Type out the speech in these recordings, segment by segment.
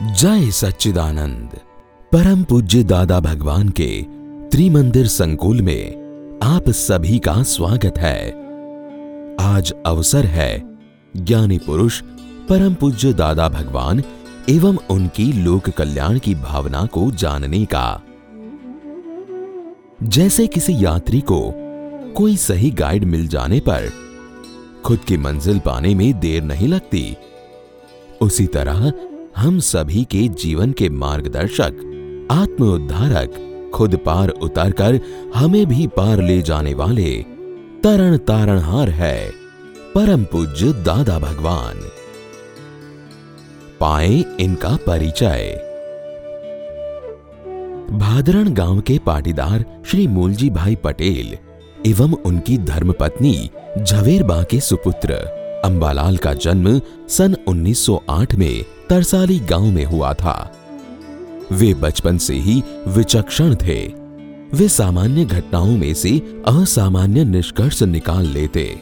जय सच्चिदानंद। परम पूज्य दादा भगवान के त्रिमंदिर संकुल में आप सभी का स्वागत है। आज अवसर है ज्ञानी पुरुष, परम पूज्य दादा भगवान एवं उनकी लोक कल्याण की भावना को जानने का। जैसे किसी यात्री को कोई सही गाइड मिल जाने पर खुद की मंजिल पाने में देर नहीं लगती, उसी तरह हम सभी के जीवन के मार्गदर्शक आत्म उद्धारक खुद पार उतरकर हमें भी पार ले जाने वाले तरण तारणहार है परम पूज्य दादा भगवान। पाए इनका परिचय। भादरण गाँव के पाटीदार श्री मूलजी भाई पटेल एवं उनकी धर्मपत्नी झवेरबा के सुपुत्र अंबालाल का जन्म सन 1908 में तरसाली गाँव में हुआ था। वे बचपन से ही विचक्षण थे। वे सामान्य घटनाओं में से असामान्य निष्कर्ष निकाल लेते।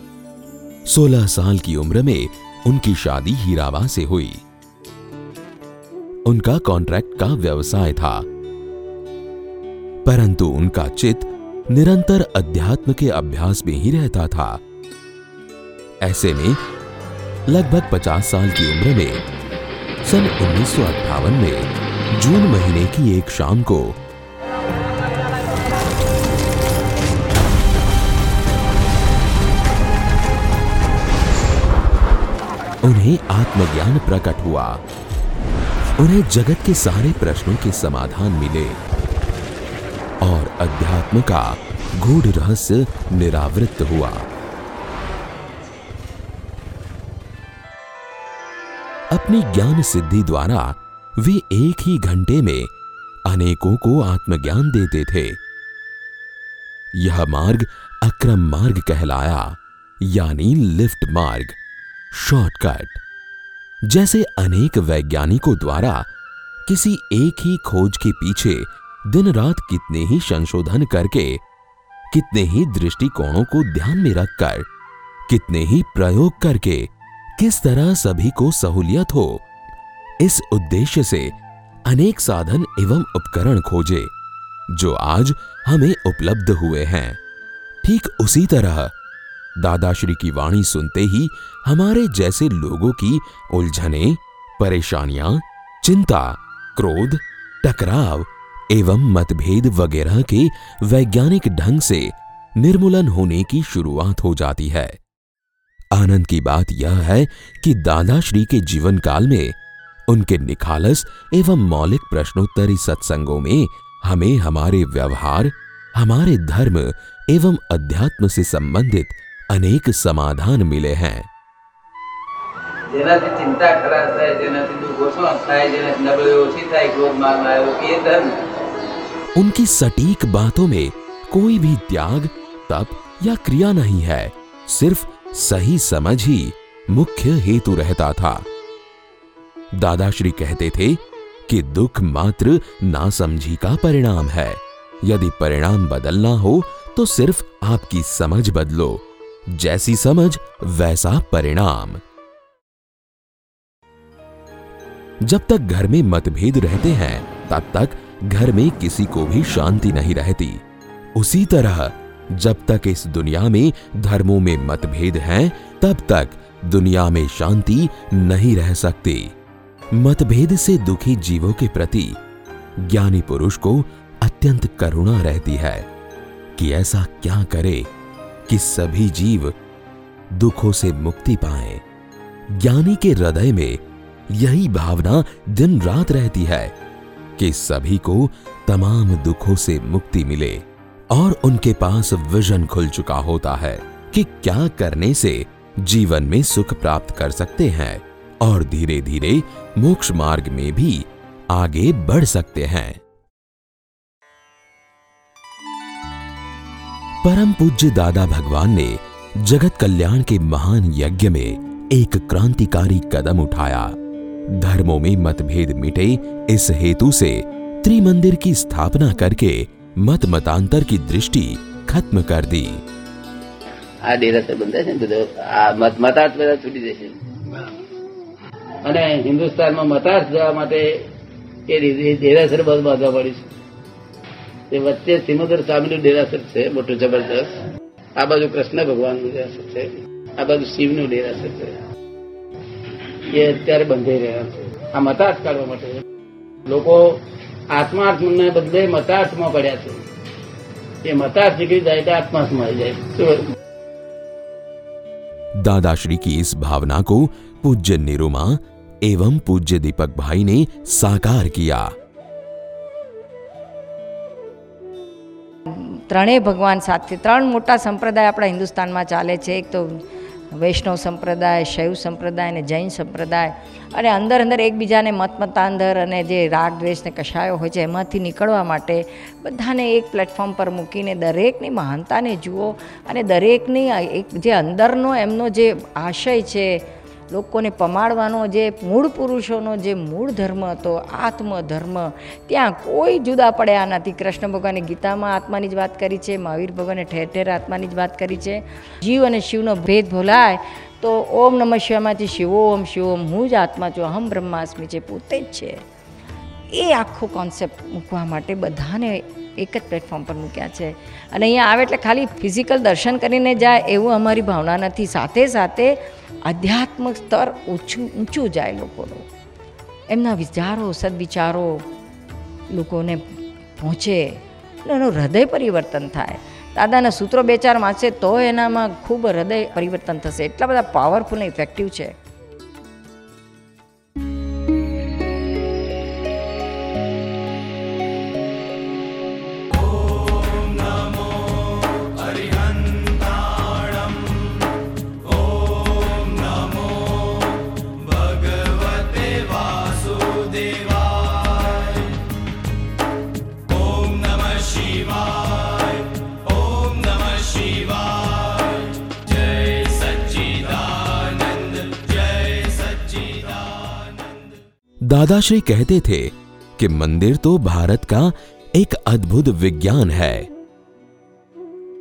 16 साल की उम्र में उनकी शादी हीरावा से हुई। उनका कॉन्ट्रैक्ट का व्यवसाय था। परंतु उनका चित निरंतर अध्यात्म के अभ्यास में ही रहता था। ऐसे में लगभग 50 साल की उम्र में सन उन्नीस में जून महीने की एक शाम को उन्हें आत्मज्ञान प्रकट हुआ। उन्हें जगत के सारे प्रश्नों के समाधान मिले और अध्यात्म का गूढ़ रहस्य निरावृत हुआ। अपनी ज्ञान सिद्धि द्वारा वे एक ही घंटे में अनेकों को आत्मज्ञान देते थे। यह मार्ग अक्रम मार्ग कहलाया, यानी लिफ्ट मार्ग, शॉर्टकट, जैसे अनेक वैज्ञानिकों द्वारा किसी एक ही खोज के पीछे दिन रात कितने ही संशोधन करके, कितने ही दृष्टिकोणों को ध्यान में रखकर, कितने ही प्रयोग करके किस तरह सभी को सहूलियत हो? इस उद्देश्य से अनेक साधन एवं उपकरण खोजे, जो आज हमें उपलब्ध हुए हैं। ठीक उसी तरह, दादाश्री की वाणी सुनते ही हमारे जैसे लोगों की उलझने, परेशानियाँ, चिंता, क्रोध, टकराव एवं मतभेद वगैरह के वैज्ञानिक ढंग से निर्मूलन होने की शुरुआत हो जाती है। आनंद की बात यह है कि दादाश्री के जीवन काल में उनके निखालस एवं मौलिक प्रश्नोत्तरी सत्संगों में हमें हमारे व्यवहार हमारे धर्म एवं अध्यात्म से संबंधित अनेक समाधान मिले हैं। उनकी सटीक बातों में कोई भी त्याग तप या क्रिया नहीं है सिर्फ़ सही समझ ही मुख्य हेतु रहता था। दादाश्री कहते थे कि दुख मात्र नासमझी का परिणाम है। यदि परिणाम बदलना हो तो सिर्फ़ आपकी समझ बदलो। जैसी समझ, वैसा परिणाम। जब तक घर में मतभेद रहते हैं, तब तक घर में किसी को भी शांति नहीं रहती। उसी तरह जब तक इस दुनिया में धर्मों में मतभेद हैं, तब तक दुनिया में शांति नहीं रह सकती। मतभेद से दुखी जीवों के प्रति ज्ञानी पुरुष को अत्यंत करुणा रहती है कि ऐसा क्या करे कि सभी जीव दुखों से मुक्ति पाए। ज्ञानी के हृदय में यही भावना दिन रात रहती है कि सभी को तमाम दुखों से मुक्ति मिले। और उनके पास विजन खुल चुका होता है कि क्या करने से जीवन में सुख प्राप्त कर सकते हैं और धीरे धीरे मोक्ष मार्ग में भी आगे बढ़ सकते हैं। परम पूज्य दादा भगवान ने जगत कल्याण के महान यज्ञ में एक क्रांतिकारी कदम उठाया। धर्मों में मतभेद मिटे इस हेतु से त्रिमंदिर की स्थापना करके મત મતાંતર કી દૃષ્ટિ ખત્મ કર દી. આ ડેરા બંધાય છે ને બધો આ મત મતાર્થ બધા છૂટી જશે. અને હિન્દુસ્તાનમાં મતાર્થ જવા માટે એ ડેરાસર બસ બાંધવા પડી છે. તે વચ્ચે સિમોદર સ્વામીનું ડેરાસર છે, મોટું જબરદસ્ત આ બાજુ કૃષ્ણ ભગવાનનું ડેરાસર છે, આ બાજુ શિવનું ડેરાસર છે. એ અત્યારે બંધાઈ રહ્યા છે. આ મતાર્થ કાઢવા માટે લોકો આત્માર્થને બદલે મતાર્થમાં પડ્યા છે એ મતાર્થ નીકળી જાય એટલે આત્માર્થમાં આવી જાય શું दादाश्री की इस भावना को पूज्य निरुमा एवं पूज्य दीपक भाई ने साकार किया ત્રણેય ભગવાન સાથે ત્રણ મોટા સંપ્રદાય આપણા હિન્દુસ્તાનમાં ચાલે છે એક તો વૈષ્ણવ સંપ્રદાય, શૈવ સંપ્રદાય અને જૈન સંપ્રદાય અને અંદર અંદર એકબીજાને મતમતાંધર અને જે રાગ દ્વેષને કશાયો હોય છે એમાંથી નીકળવા માટે બધાને એક પ્લેટફોર્મ પર મૂકીને દરેકની મહાનતાને જુઓ અને દરેકની એક જે અંદરનો એમનો જે આશય છે લોકોને પમાડવાનો જે મૂળ પુરુષોનો જે મૂળ ધર્મ હતો, આત્મધર્મ, ત્યાં કોઈ જુદા પડ્યા નથી. કૃષ્ણ ભગવાને ગીતામાં આત્માની જ વાત કરી છે, મહાવીર ભગવાને ઠેર ઠેર આત્માની જ વાત કરી છે. જીવ અને શિવનો ભેદ ભોલાય તો ઓમ નમઃ શિવામાંથી શિવોમ શિવોમ હું જ આત્મા છું, અહમ બ્રહ્માસ્મી છે, પોતે જ છે. એ આખો કોન્સેપ્ટ મૂકવા માટે બધાને એક જ પ્લેટફોર્મ પર મૂક્યા છે. અને અહીંયા આવે એટલે ખાલી ફિઝિકલ દર્શન કરીને જાય એવું અમારી ભાવના નથી. સાથે સાથે આધ્યાત્મક સ્તર ઊંચું ઊંચું જાય લોકોનું. એમના વિચારો, સદવિચારો લોકોને પહોંચે એનું હૃદય પરિવર્તન થાય. દાદાના સૂત્રો બે ચાર વાંચે તો એનામાં ખૂબ હૃદય પરિવર્તન થશે. એટલા બધા પાવરફુલ ઇફેક્ટિવ છે. दादाश्री कहते थे कि मंदिर तो भारत का एक अद्भुत विज्ञान है।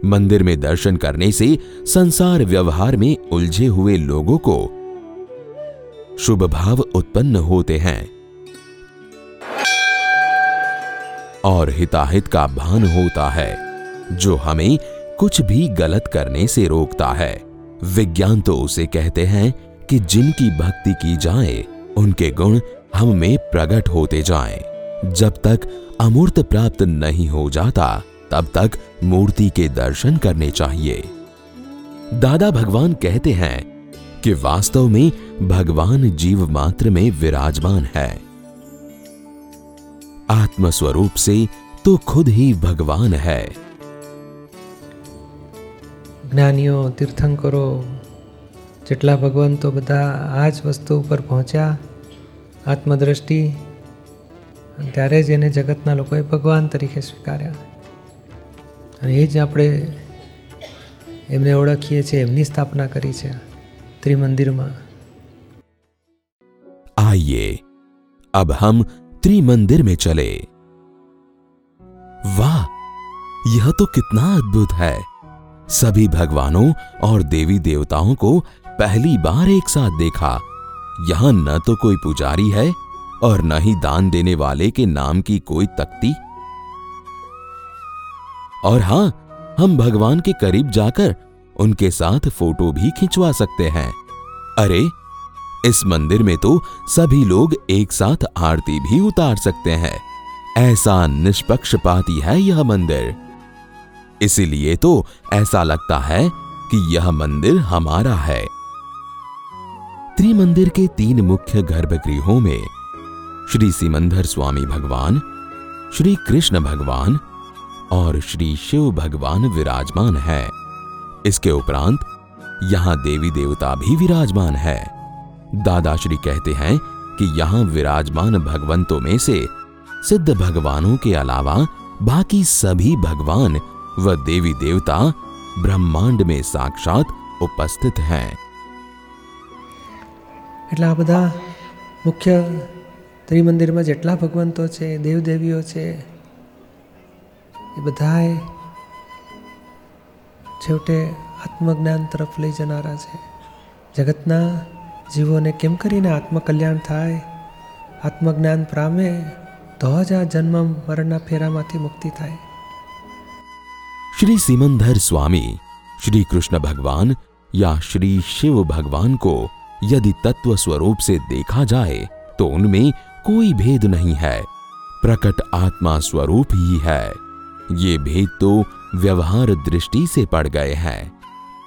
मंदिर में दर्शन करने से संसार व्यवहार में उलझे हुए लोगों को शुभ भाव उत्पन्न होते हैं। और हिताहित का भान होता है, जो हमें कुछ भी गलत करने से रोकता है। विज्ञान तो उसे कहते हैं कि जिनकी भक्ति की जाए, उनके गुण हम में प्रकट होते जाएँ। जब तक अमूर्त प्राप्त नहीं हो जाता, तब तक मूर्ति के दर्शन करने चाहिए। दादा भगवान कहते हैं कि वास्तव में भगवान जीव मात्र में विराजमान है। आत्म स्वरूप से तो खुद ही भगवान है જ્ઞાનીઓ તીર્થંકરો જેટલા ભગવંતો બધા આ જ વસ્તુ ઉપર પહોંચ્યા આત્મદ્રષ્ટિ અને ત્યારે જ એને જગતના લોકોએ ભગવાન તરીકે સ્વીકાર્યા અને એ જ આપણે એમને ઓળખીએ છીએ એમની સ્થાપના કરી છે ત્રિમંદિરમાં आइए अब हम त्रिमंदिर में चले। वाह, यह तो कितना अद्भुत है। सभी भगवानों और देवी देवताओं को पहली बार एक साथ देखा। यहाँ न तो कोई पुजारी है और न ही दान देने वाले के नाम की कोई तख्ती। और हाँ, हम भगवान के करीब जाकर उनके साथ फ़ोटो भी खिंचवा सकते हैं। अरे इस मंदिर में तो सभी लोग एक साथ आरती भी उतार सकते हैं। ऐसा निष्पक्षपाती है यह मंदिर। इसीलिए तो ऐसा लगता है कि यह मंदिर हमारा है। त्रिमंदिर के तीन मुख्य गर्भगृहों में श्री सिमंदर स्वामी भगवान, श्री कृष्ण भगवान और श्री शिव भगवान विराजमान है। इसके उपरांत यहाँ देवी देवता भी विराजमान है। दादाश्री कहते हैं कि यहाँ विराजमान भगवंतों में से सिद्ध भगवानों के अलावा बाकी सभी भगवान व देवी देवता ब्रह्मांड में साक्षात उपस्थित हैं એટલે આ બધા મુખ્ય ત્રિમંદિરમાં જેટલા ભગવંતો છે દેવદેવીઓ છે એ બધાએ છેવટે આત્મજ્ઞાન તરફ લઈ જનારા છે જગતના જીવોને કેમ કરીને આત્મકલ્યાણ થાય આત્મજ્ઞાન પામે તો જ આ જન્મ મરણના ફેરામાંથી મુક્તિ થાય श्री सिमंदर स्वामी श्री कृष्ण भगवान या श्री शिव भगवान को यदि तत्व स्वरूप से देखा जाए तो उनमें कोई भेद नहीं है प्रकट आत्मा स्वरूप ही है ये भेद तो व्यवहार दृष्टि से पड़ गए हैं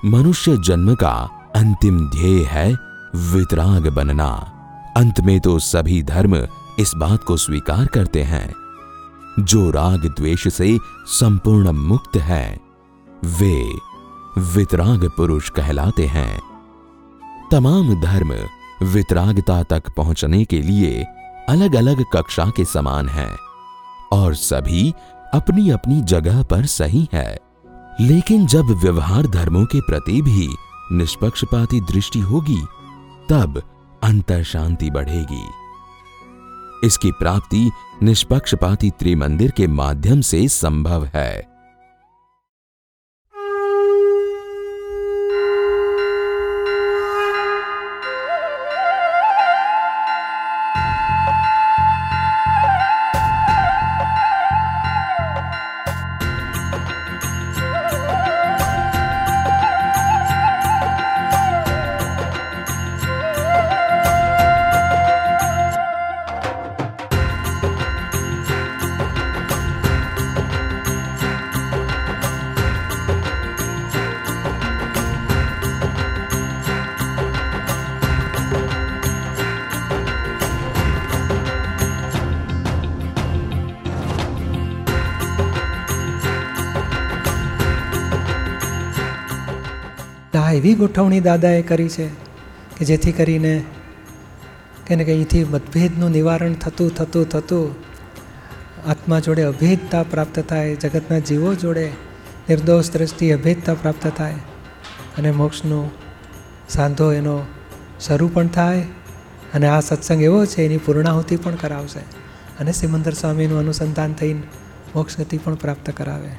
मनुष्य जन्म का अंतिम ध्येय है वितराग बनना। अंत में तो सभी धर्म इस बात को स्वीकार करते हैं। जो राग द्वेष से संपूर्ण मुक्त है, वे वितराग पुरुष कहलाते हैं। तमाम धर्म वितरागता तक पहुँचने के लिए अलग अलग कक्षा के समान हैं, और सभी अपनी अपनी जगह पर सही है। लेकिन जब व्यवहार धर्मों के प्रति भी निष्पक्षपाती दृष्टि होगी तब अंतर शांति बढ़ेगी। इसकी प्राप्ति निष्पक्षपाती त्रिमंदिर के माध्यम से संभव है। એવી ગોઠવણી દાદાએ કરી છે કે જેથી કરીને કેને કે અહીંથી મતભેદનું નિવારણ થતું થતું થતું, આત્મા જોડે અભેદતા પ્રાપ્ત થાય, જગતના જીવો જોડે નિર્દોષ દ્રષ્ટિ અભેદતા પ્રાપ્ત થાય અને મોક્ષનો સાંધો એનો શરૂ પણ થાય અને આ સત્સંગ એવો છે, એની પૂર્ણાહુતિ પણ કરાવશે અને સિમંદર સ્વામીનું અનુસંધાન થઈને મોક્ષ ગતિ પણ પ્રાપ્ત કરાવે.